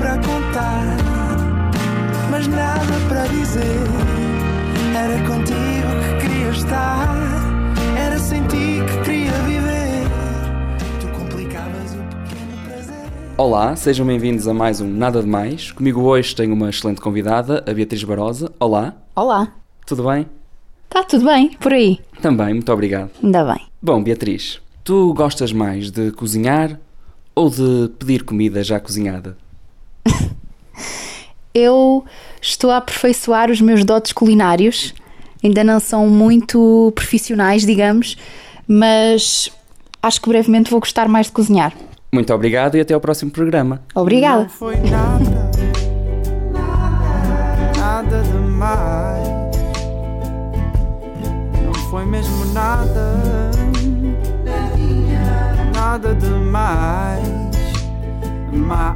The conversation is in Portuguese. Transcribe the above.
para contar, mas nada para dizer. Era contigo que queria estar, era sem ti que queria viver. Tu complicavas o pequeno prazer. Olá, sejam bem-vindos a mais um Nada de Mais. Comigo hoje tenho uma excelente convidada, a Beatriz Barosa. Olá, Olá, tudo bem? está tudo bem por aí? Também, muito obrigado. Ainda bem. Bom, Beatriz, tu gostas mais de cozinhar ou de pedir comida já cozinhada? Eu estou a aperfeiçoar os meus dotes culinários. Ainda não são muito profissionais, digamos, mas acho que brevemente vou gostar mais de cozinhar. Muito obrigado e até ao próximo programa. Obrigada. Não foi nada, nada demais. Não foi mesmo nada, nada demais. Mais.